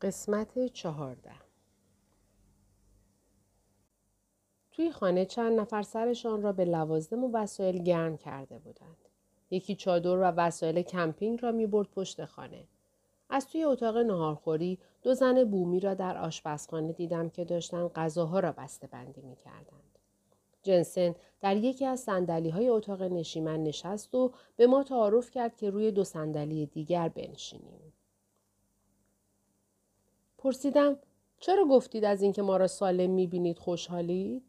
قسمت چهارده توی خانه چند نفر سرشان را به لوازم و وسایل گرم کرده بودند. یکی چادر و وسایل کمپینگ را می برد پشت خانه. از توی اتاق نهارخوری دو زن بومی را در آشپزخانه دیدم که داشتن غذاها را بسته بندی می کردند. جنسن در یکی از سندلی های اتاق نشیمن نشست و به ما تعارف کرد که روی دو صندلی دیگر بنشینیم. پرسیدم چرا گفتید از اینکه ما را سالم می‌بینید خوشحالید؟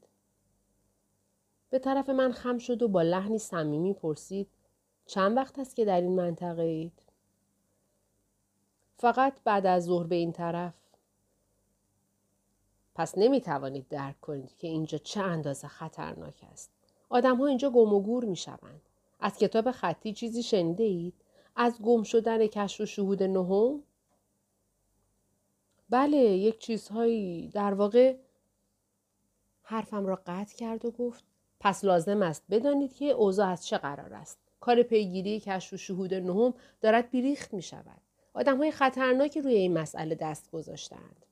به طرف من خم شد و با لحنی صمیمی پرسید چند وقت است که در این منطقه اید؟ فقط بعد از ظهر به این طرف. پس نمی توانید درک کنید که اینجا چه اندازه خطرناک است. آدم ها اینجا گم و گور می شوند. از کتاب خطی چیزی شنیده اید؟ از گم شدن کشف و شهود نهم؟ بله یک چیزهایی در واقع حرفم را قطع کرد و گفت پس لازم است بدانید که اوضاع از چه قرار است کار پیگیری کشف و شهود نهم دارد بیریخت می شود آدم های خطرناکی روی این مسئله دست گذاشتند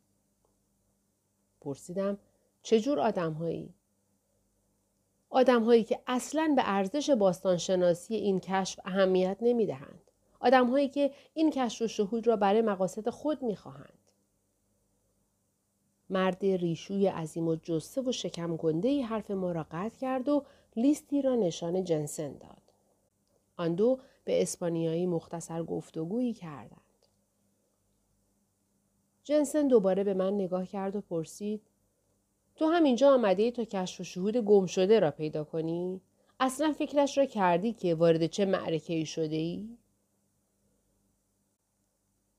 پرسیدم چجور آدم هایی؟ آدم هایی که اصلا به ارزش باستانشناسی این کشف اهمیت نمی دهند. آدم هایی که این کشف و شهود را برای مقاصد خود می خواهند. مرد ریشوی عظیم و جسه و شکم گنده حرف ما را قطع کرد و لیستی را نشان جنسن داد. آن دو به اسپانیایی مختصر گفتگویی کردند. جنسن دوباره به من نگاه کرد و پرسید تو همینجا آمده تا کشف و شهود گم شده را پیدا کنی؟ اصلا فکرش را کردی که وارد چه معرکه ای شده ای؟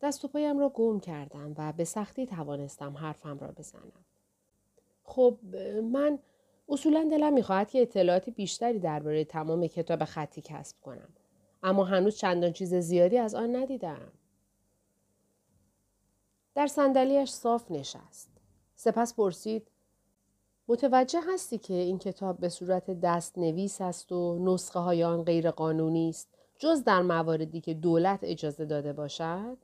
دست و پایم را گم کردم و به سختی توانستم حرفم را بزنم. خب من اصولا دلم می‌خواهد که اطلاعات بیشتری درباره تمام کتاب خطی کسب کنم. اما هنوز چندان چیز زیادی از آن ندیدم. در صندلیاش صاف نشست. سپس پرسید متوجه هستی که این کتاب به صورت دست نویس است و نسخه های آن غیر قانونی است جز در مواردی که دولت اجازه داده باشد؟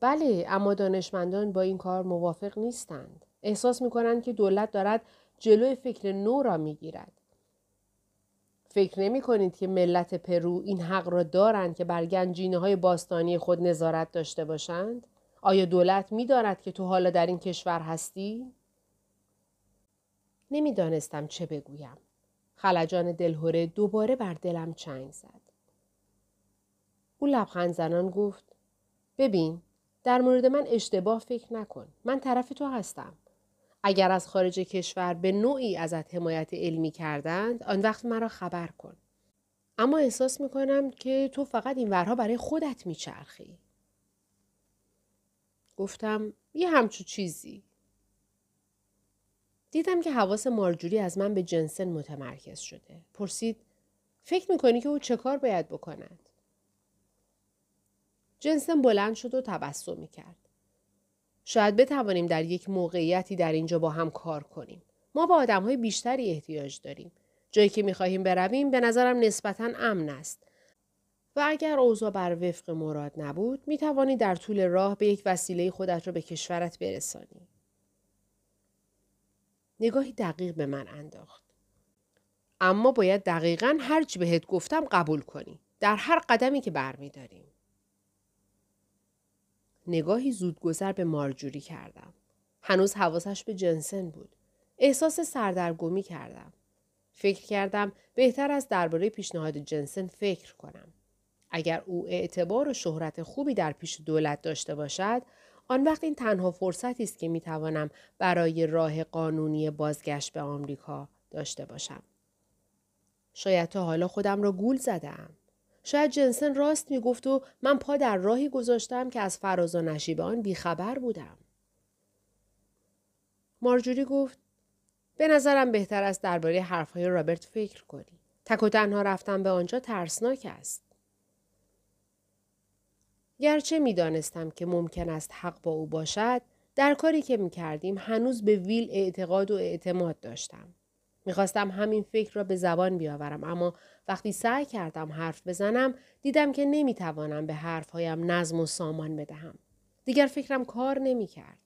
بله اما دانشمندان با این کار موافق نیستند. احساس می کنند که دولت دارد جلوی فکر نو را می گیرد. فکر نمی کنید که ملت پرو این حق را دارند که بر گنجینه های باستانی خود نظارت داشته باشند؟ آیا دولت می دارد که تو حالا در این کشور هستی؟ نمی‌دانستم چه بگویم. خلجان دلهوره دوباره بر دلم چنگ زد. او لبخند زنان گفت ببین در مورد من اشتباه فکر نکن. من طرف تو هستم. اگر از خارج کشور به نوعی ازت حمایت علمی کردند آن وقت مرا خبر کن. اما احساس می‌کنم که تو فقط این ورها برای خودت میچرخی. گفتم یه همچو چیزی. دیدم که حواس مارجوری از من به جنسن متمرکز شده. پرسید فکر می‌کنی که او چه کار باید بکند؟ جنسن بلند شد و تبسمی کرد. شاید بتوانیم در یک موقعیتی در اینجا با هم کار کنیم. ما با آدم های بیشتری احتیاج داریم. جایی که می‌خواهیم برویم به نظرم نسبتا امن است. و اگر اوضاع بر وفق مراد نبود می توانی در طول راه به یک وسیله خودت را به کشورت برسانی. نگاهی دقیق به من انداخت. اما باید دقیقا هرچی بهت گفتم قبول کنی. در هر قدمی که برمیداریم. نگاهی زودگذر به مارجوری کردم. هنوز حواسش به جنسن بود. احساس سردرگمی کردم. فکر کردم بهتر از درباره پیشنهاد جنسن فکر کنم. اگر او اعتبار و شهرت خوبی در پیش دولت داشته باشد، آن وقت این تنها فرصتی است که می توانم برای راه قانونی بازگشت به آمریکا داشته باشم. شاید تا حالا خودم را گول زدم. شاید جنسن راست می گفت و من پا در راهی گذاشتم که از فراز و نشیب آن بیخبر بودم. مارجوری گفت به نظرم بهتر است درباره حرفهای رابرت فکر کنی. تک و تنها رفتن به آنجا ترسناک است. گرچه می دانستم که ممکن است حق با او باشد، در کاری که می کردیم هنوز به ویل اعتقاد و اعتماد داشتم. می‌خواستم همین فکر را به زبان بیاورم اما وقتی سعی کردم حرف بزنم دیدم که نمی‌توانم به حرفهایم نظم و سامان بدهم. دیگر فکرم کار نمی‌کرد.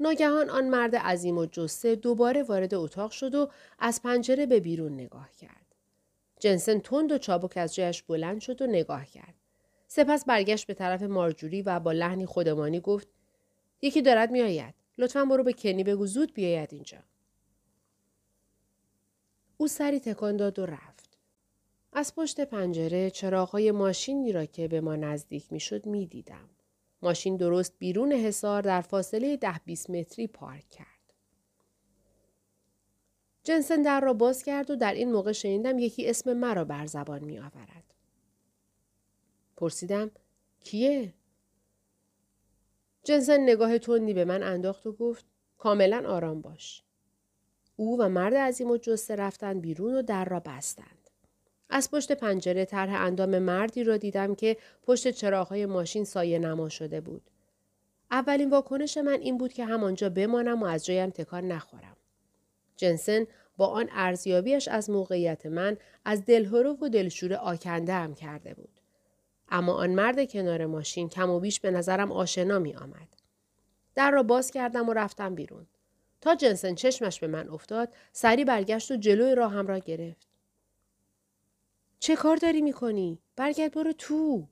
ناگهان آن مرد عظیم و جسه دوباره وارد اتاق شد و از پنجره به بیرون نگاه کرد. جنسن تند و چابک از جایش بلند شد و نگاه کرد. سپس برگشت به طرف مارجوری و با لحنی خودمانی گفت یکی دارد میآید. لطفا برو به کنی بگو زود بیاید اینجا. او سری تکان داد و رفت. از پشت پنجره چراغهای ماشینی را که به ما نزدیک می‌شد می‌دیدم. ماشین درست بیرون حصار در فاصله ده 20 متری پارک کرد. جنسن در را باز کرد و در این موقع شنیدم یکی اسم مرا بر زبان می آورد. پرسیدم کیه؟ جنسن نگاه تندی به من انداخت و گفت کاملا آرام باش. او و مرد عظیم و جسته رفتن بیرون و در را بستند. از پشت پنجره طرح اندام مردی را دیدم که پشت چراغهای ماشین سایه نما شده بود. اولین واکنش من این بود که همانجا بمانم و از جایم تکان نخورم. جنسن با آن ارزیابیش از موقعیت من از دلهرو و دلشور آکنده هم کرده بود. اما آن مرد کنار ماشین کم و بیش به نظرم آشنا می آمد. در را باز کردم و رفتم بیرون. تا جنسن چشمش به من افتاد سری برگشت و جلوی راهم را گرفت. چه کار داری می‌کنی؟ برگرد برو تو.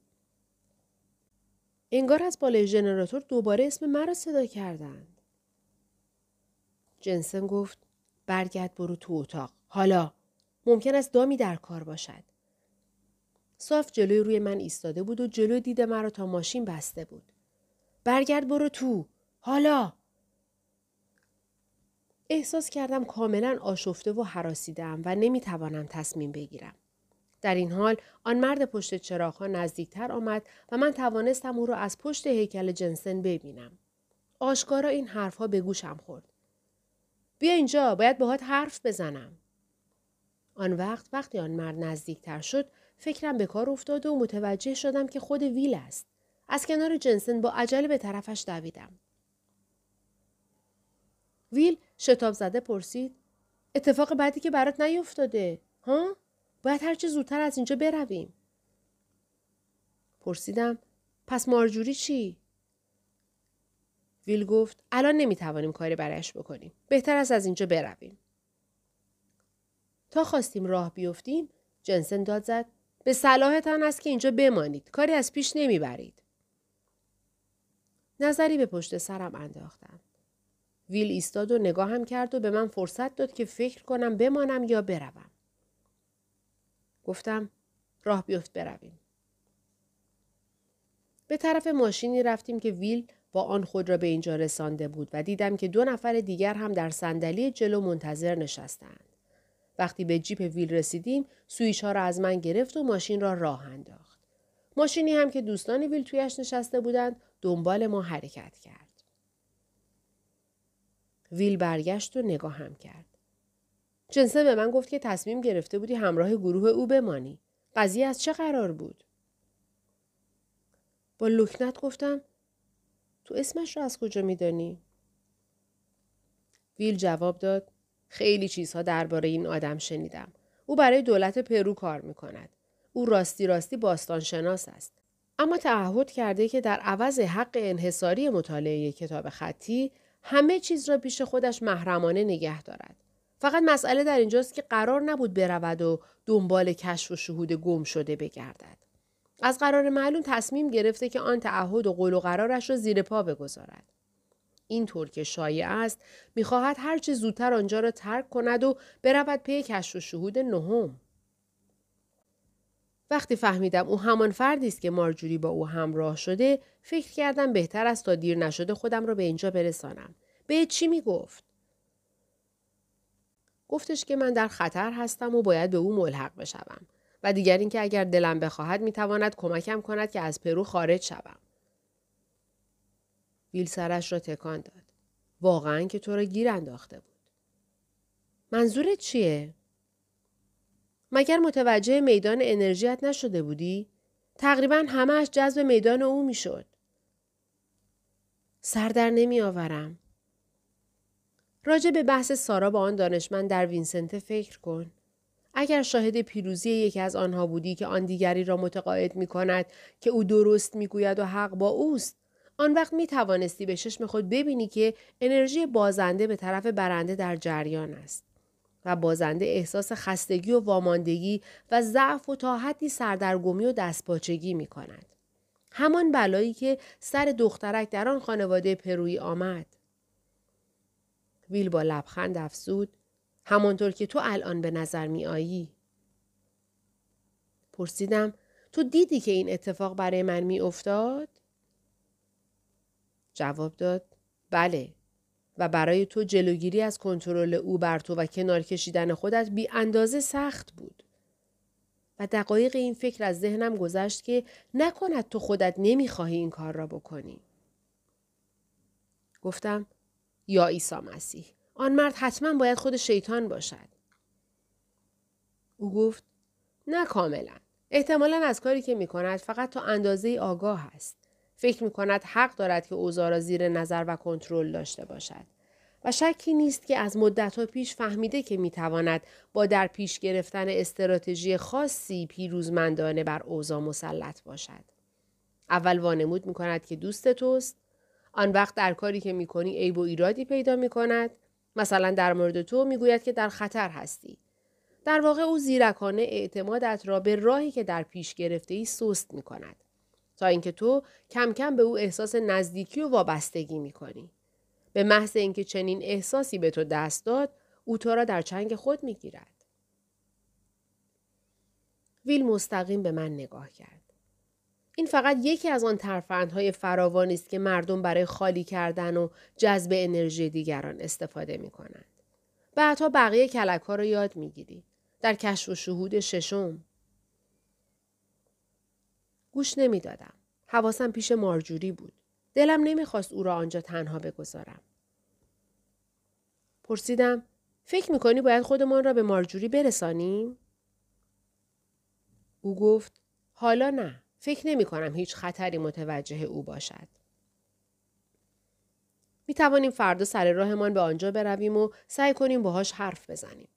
انگار از بالای ژنراتور دوباره اسم مرا صدا کردند. جنسن گفت برگرد برو تو اتاق. حالا ممکن است دامی در کار باشد. صاف جلوی روی من ایستاده بود و جلوی دید مرا تا ماشین بسته بود. برگرد برو تو. حالا. احساس کردم کاملا آشفته و حراسیدم و نمی‌توانم تصمیم بگیرم. در این حال آن مرد پشت چراغها نزدیکتر آمد و من توانستم او را از پشت هیکل جنسن ببینم. آشکارا این حرفها به گوشم خورد. بیا اینجا باید باهات حرف بزنم. آن وقت وقتی آن مرد نزدیکتر شد فکرم به کار افتاد و متوجه شدم که خود ویل است. از کنار جنسن با عجله به طرفش دویدم. ویل شتاب زده پرسید اتفاق بعدی که برات نیفتاده ها؟ باید هرچه زودتر از اینجا برویم. پرسیدم پس مارجوری چی؟ ویل گفت الان نمی‌توانیم کاری برایش بکنیم. بهتر است از اینجا برویم. تا خواستیم راه بیفتیم جنسن داد زد به صلاحتان است که اینجا بمانید. کاری از پیش نمی‌برید. نظری به پشت سرم انداختم. ویل ایستاد و نگاهم کرد و به من فرصت داد که فکر کنم بمانم یا بروم. گفتم راه بیفت برویم. به طرف ماشینی رفتیم که ویل با آن خود را به اینجا رسانده بود و دیدم که دو نفر دیگر هم در صندلی جلو منتظر نشستند. وقتی به جیپ ویل رسیدیم سویش ها را از من گرفت و ماشین را راه انداخت. ماشینی هم که دوستان ویل تویش نشسته بودند دنبال ما حرکت کرد. ویل برگشت و نگاه هم کرد. جنسه به من گفت که تصمیم گرفته بودی همراه گروه او بمانی. قضیه از چه قرار بود؟ با لکنت گفتم تو اسمش را از کجا میدانی؟ ویل جواب داد خیلی چیزها درباره این آدم شنیدم. او برای دولت پرو کار می کند. او راستی راستی باستان شناس است. اما تعهد کرده که در عوض حق انحصاری مطالعه کتاب خطی همه چیز را پیش خودش محرمانه نگه دارد. فقط مسئله در اینجاست که قرار نبود برود و دنبال کشف و شهود گم شده بگردد. از قرار معلوم تصمیم گرفته که آن تعهد و قول و قرارش را زیر پا بگذارد. اینطور که شایع است می‌خواهد هرچه زودتر آنجا را ترک کند و برود پی کشف و شهود نهم. وقتی فهمیدم او همان فردی است که مارجوری با او همراه شده فکر کردم بهتر است تا دیر نشده خودم را به اینجا برسانم. به چی می‌گفت؟ گفتش که من در خطر هستم و باید به او ملحق بشوم و دیگر اینکه اگر دلم بخواهد می‌تواند کمکم کند که از پرو خارج شوم. ویل سرش را تکان داد. واقعا که تو را گیر انداخته بود. منظورت چیه؟ مگر متوجه میدان انرژیت نشده بودی؟ تقریبا همهش جذب میدان او می‌شد. سر در نمی آورم. راجع به بحث سارا با آن دانشمند در وینسنت فکر کن. اگر شاهد پیروزی یکی از آنها بودی که آن دیگری را متقاعد می کند که او درست می گوید و حق با اوست آن وقت می توانستی به چشم خود ببینی که انرژی بازنده به طرف برنده در جریان است و بازنده احساس خستگی و واماندگی و ضعف و تا حدی سردرگمی و دستپاچگی می کند. همان بلایی که سر دخترک در آن خانواده پرویی آمد. ویل با لبخند افزود همانطور که تو الان به نظر می آیی. پرسیدم تو دیدی که این اتفاق برای من می افتاد؟ جواب داد بله و برای تو جلوگیری از کنترل او بر تو و کنار کشیدن خودت بی اندازه سخت بود. و دقایق این فکر از ذهنم گذشت که نکند تو خودت نمی‌خواهی این کار را بکنی. گفتم یا عیسی مسیح آن مرد حتما باید خود شیطان باشد. او گفت نه کاملا. احتمالا از کاری که می کند فقط تا اندازه آگاه است. فکر می کند حق دارد که اوضاع را زیر نظر و کنترل داشته باشد. و شکی نیست که از مدت پیش فهمیده که می تواند با در پیش گرفتن استراتژی خاصی پیروزمندانه بر اوضاع مسلط باشد. اول وانمود می کند که دوست توست آن وقت در کاری که می کنی عیب و ایرادی پیدا می کند مثلا در مورد تو می‌گوید که در خطر هستی. در واقع او زیرکانه اعتمادت را به راهی که در پیش گرفته ای سست می کند. تا اینکه تو کم کم به او احساس نزدیکی و وابستگی می کنی. به محض اینکه چنین احساسی به تو دست داد او تو را در چنگ خود می گیرد. ویل مستقیم به من نگاه کرد. این فقط یکی از آن ترفندهای فراوانی است که مردم برای خالی کردن و جذب انرژی دیگران استفاده می کنند. بعدها بقیه کلک ها رو یاد می گیری. در کشف و شهود ششم. گوش نمی دادم. حواسم پیش مارجوری بود. دلم نمی‌خواست او را آنجا تنها بگذارم. پرسیدم فکر می‌کنی باید خودمان را به مارجوری برسانیم؟ او گفت حالا نه. فکر نمی کنم هیچ خطری متوجه او باشد. می توانیم فردا سر راهمان به آنجا برویم و سعی کنیم باهاش حرف بزنیم.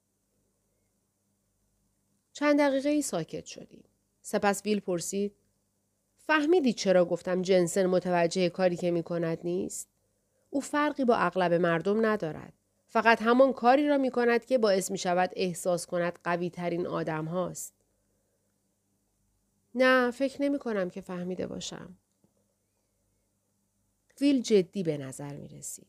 چند دقیقه ای ساکت شدیم. سپس ویل پرسید فهمیدی چرا گفتم جنسن متوجه کاری که می کند نیست؟ او فرقی با اغلب مردم ندارد. فقط همان کاری را می کند که باعث می شود احساس کند قوی ترین آدم هاست. نه فکر نمی کنم که فهمیده باشم. ویل جدی به نظر می رسید.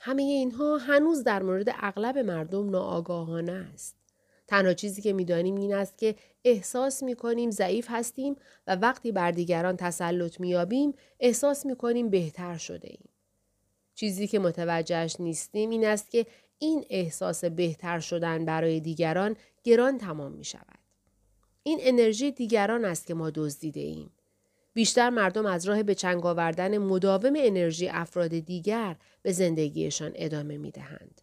همه اینها هنوز در مورد اغلب مردم ناآگاهانه است. تنها چیزی که می‌دانیم این است که احساس می کنیم ضعیف هستیم و وقتی بر دیگران تسلط میابیم احساس می کنیم بهتر شده ایم. چیزی که متوجهش نیستیم این است که این احساس بهتر شدن برای دیگران گران تمام می شود. این انرژی دیگران است که ما دزدیده ایم. بیشتر مردم از راه به چنگ آوردن مداوم انرژی افراد دیگر به زندگیشان ادامه می دهند.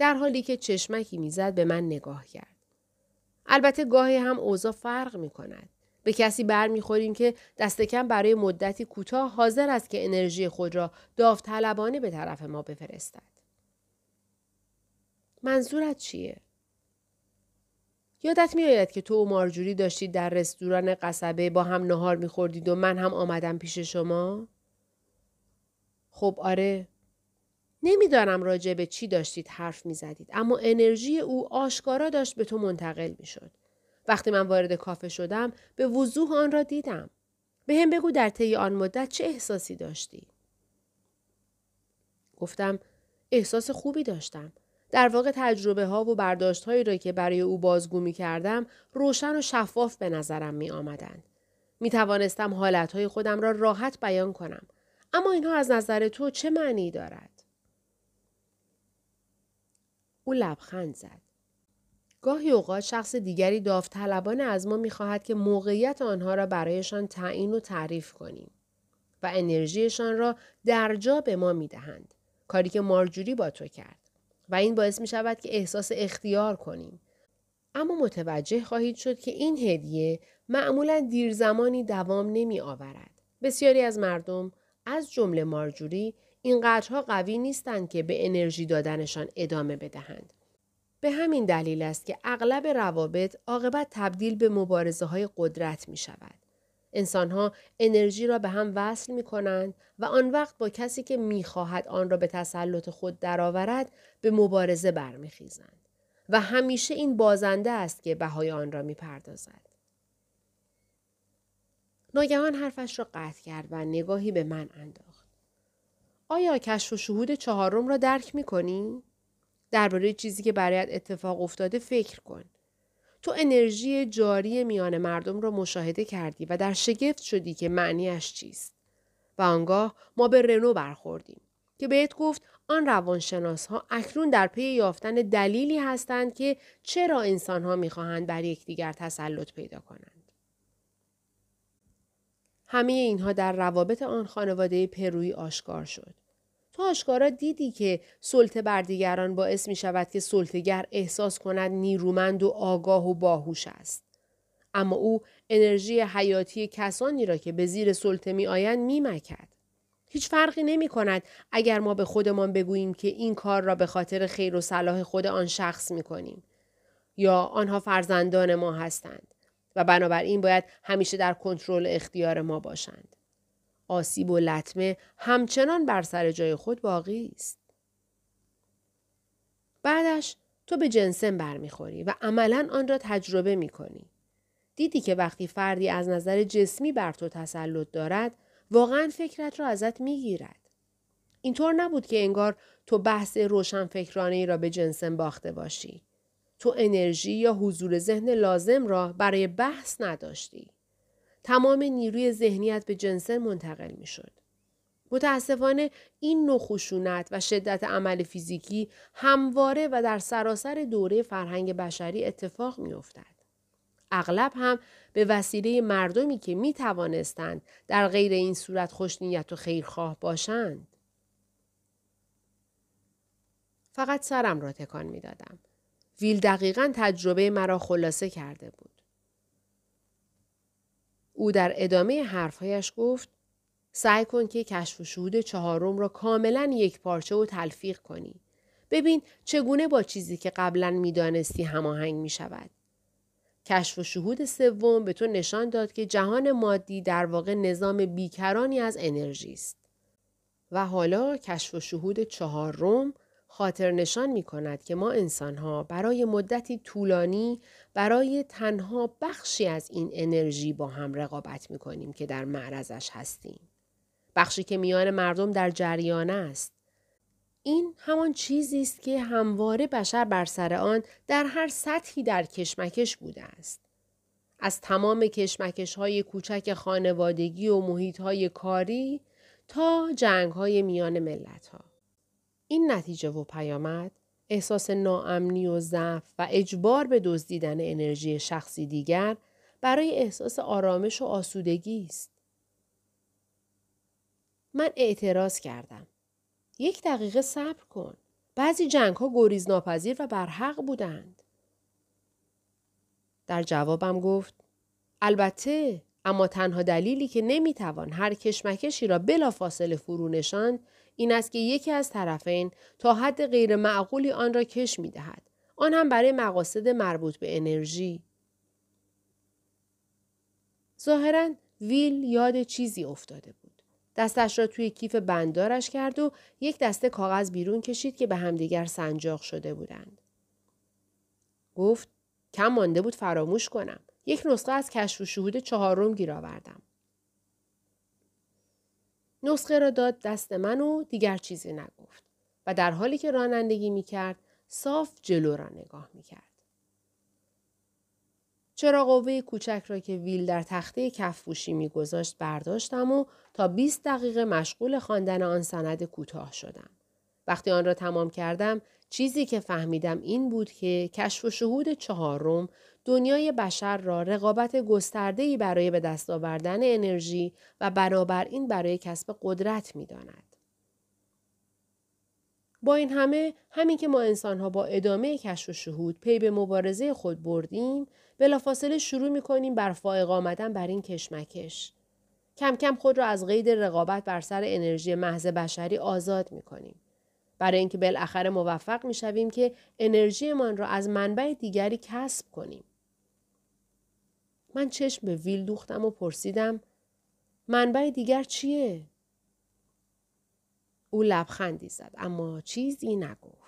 در حالی که چشمکی می‌زد به من نگاه کرد. البته گاهی هم اوضاع فرق می کند. به کسی برمیخوریم که دست کم برای مدتی کوتاه حاضر است که انرژی خود را داوطلبانه به طرف ما بفرستد. منظورت چیه؟ یادت میآید که تو و مارجوری داشتید در رستوران قصبه با هم نهار میخوردید و من هم آمدم پیش شما؟ خب آره. نمی‌دانم راجع به چی داشتید حرف می‌زدید اما انرژی او آشکارا داشت به تو منتقل می‌شد. وقتی من وارد کافه شدم به وضوح آن را دیدم. به هم بگو در طی آن مدت چه احساسی داشتی؟ گفتم احساس خوبی داشتم. در واقع تجربه ها و برداشت هایی را که برای او بازگو می کردم روشن و شفاف به نظرم می آمدند. می توانستم حالت های خودم را راحت بیان کنم. اما اینها از نظر تو چه معنی دارد؟ او لبخند زد. گاهی اوقات شخص دیگری داوطلبانه از ما می‌خواهد که موقعیت آنها را برایشان تعیین و تعریف کنیم و انرژیشان را در جا به ما می‌دهند کاری که مارجوری با تو کرد و این باعث می شود که احساس اختیار کنیم. اما متوجه خواهید شد که این هدیه معمولا دیر زمانی دوام نمی آورد. بسیاری از مردم از جمله مارجوری اینقدرها قوی نیستند که به انرژی دادنشان ادامه بدهند. به همین دلیل است که اغلب روابط عاقبت تبدیل به مبارزه های قدرت می شود. انسانها انرژی را به هم وصل می کنند و آن وقت با کسی که می خواهد آن را به تسلط خود درآورد به مبارزه برمیخیزند و همیشه این بازنده است که بهای آن را می پردازد. ناگهان حرفش را قطع کرد و نگاهی به من انداخت. آیا کشف و شهود چهارم را درک می کنی؟ درباره چیزی که برایت اتفاق افتاده فکر کن. تو انرژی جاری میان مردم را مشاهده کردی و در شگفت شدی که معنیش چیست. و آنگاه ما به رنو برخوردیم که بهت گفت آن روانشناس ها اکنون در پی یافتن دلیلی هستند که چرا انسان ها می‌خواهند بر یکدیگر تسلط پیدا کنند. همه اینها در روابط آن خانواده پرویی آشکار شد. تو آشکارا دیدی که سلطه بر دیگران باعث می شود که سلطگر احساس کند نیرومند و آگاه و باهوش است. اما او انرژی حیاتی کسانی را که به زیر سلطه می آیند می مکد. هیچ فرقی نمی کند اگر ما به خودمان بگوییم که این کار را به خاطر خیر و صلاح خود آن شخص می کنیم. یا آنها فرزندان ما هستند و بنابراین باید همیشه در کنترل اختیار ما باشند. آسیب و لطمه همچنان بر سر جای خود باقی است. بعدش تو به جنسن برمیخوری و عملا آن را تجربه می کنی. دیدی که وقتی فردی از نظر جسمی بر تو تسلط دارد واقعا فکرت را ازت می‌گیرد. اینطور نبود که انگار تو بحث روشنفکرانه را به جنسن باخته باشی. تو انرژی یا حضور ذهن لازم را برای بحث نداشتی. تمام نیروی ذهنیت به جنسن منتقل می شد. متاسفانه این نوع خشونت و شدت عمل فیزیکی همواره و در سراسر دوره فرهنگ بشری اتفاق می افتد. اغلب هم به وسیله مردمی که می توانستند در غیر این صورت خوشنیت و خیرخواه باشند. فقط سرم را تکان می دادم. ویل دقیقا تجربه مرا خلاصه کرده بود. او در ادامه حرفهایش گفت سعی کن که کشف و شهود چهارم را کاملا یک پارچه و تلفیق کنی. ببین چگونه با چیزی که قبلا می‌دانستی هماهنگ می شود. کشف و شهود سوم به تو نشان داد که جهان مادی در واقع نظام بیکرانی از انرژی است. و حالا کشف و شهود چهارم خاطر نشان می کند که ما انسان ها برای مدتی طولانی برای تنها بخشی از این انرژی با هم رقابت می کنیم که در معرضش هستیم. بخشی که میان مردم در جریان است. این همان چیزی است که همواره بشر بر سر آن در هر سطحی در کشمکش بوده است. از تمام کشمکش های کوچک خانوادگی و محیط های کاری تا جنگ های میان ملت ها. این نتیجه و پیامد احساس ناامنی و ضعف و اجبار به دزدیدن انرژی شخصی دیگر برای احساس آرامش و آسودگی است. من اعتراض کردم. یک دقیقه صبر کن. بعضی جنگ ها گریز ناپذیر و برحق بودند. در جوابم گفت البته اما تنها دلیلی که نمی‌توان هر کشمکشی را بلا فاصله فرو نشاند این است که یکی از طرفین تا حد غیر معقولی آن را کش می دهد. آن هم برای مقاصد مربوط به انرژی. ظاهرا ویل یاد چیزی افتاده بود. دستش را توی کیف بندارش کرد و یک دسته کاغذ بیرون کشید که به همدیگر سنجاق شده بودند. گفت کم مانده بود فراموش کنم. یک نسخه از کشف و شهود چهارم گیر آوردم. نسخه را داد دست من و دیگر چیزی نگفت و در حالی که رانندگی می کرد صاف جلو را نگاه می کرد. چرا قوه کوچک را که ویل در تخته کفپوشی میگذاشت برداشتم و تا 20 دقیقه مشغول خواندن آن سند کوتاه شدم. وقتی آن را تمام کردم چیزی که فهمیدم این بود که کشف و شهود چهارم دنیای بشر را رقابت گسترده‌ای برای به دست آوردن انرژی و بنابراین برای کسب قدرت می‌داند. با این همه همین که ما انسانها با ادامه کشف و شهود پی به مبارزه خود بردیم بلافاصله شروع می کنیم بر فائق آمدن بر این کشمکش کم کم خود را از قید رقابت بر سر انرژی محض بشری آزاد می کنیم. برای اینکه بالاخره موفق می شویم که انرژیمان را از منبع دیگری کسب کنیم. من چشم به ویل دوختم و پرسیدم منبع دیگر چیه؟ او لبخندی زد اما چیزی نگفت.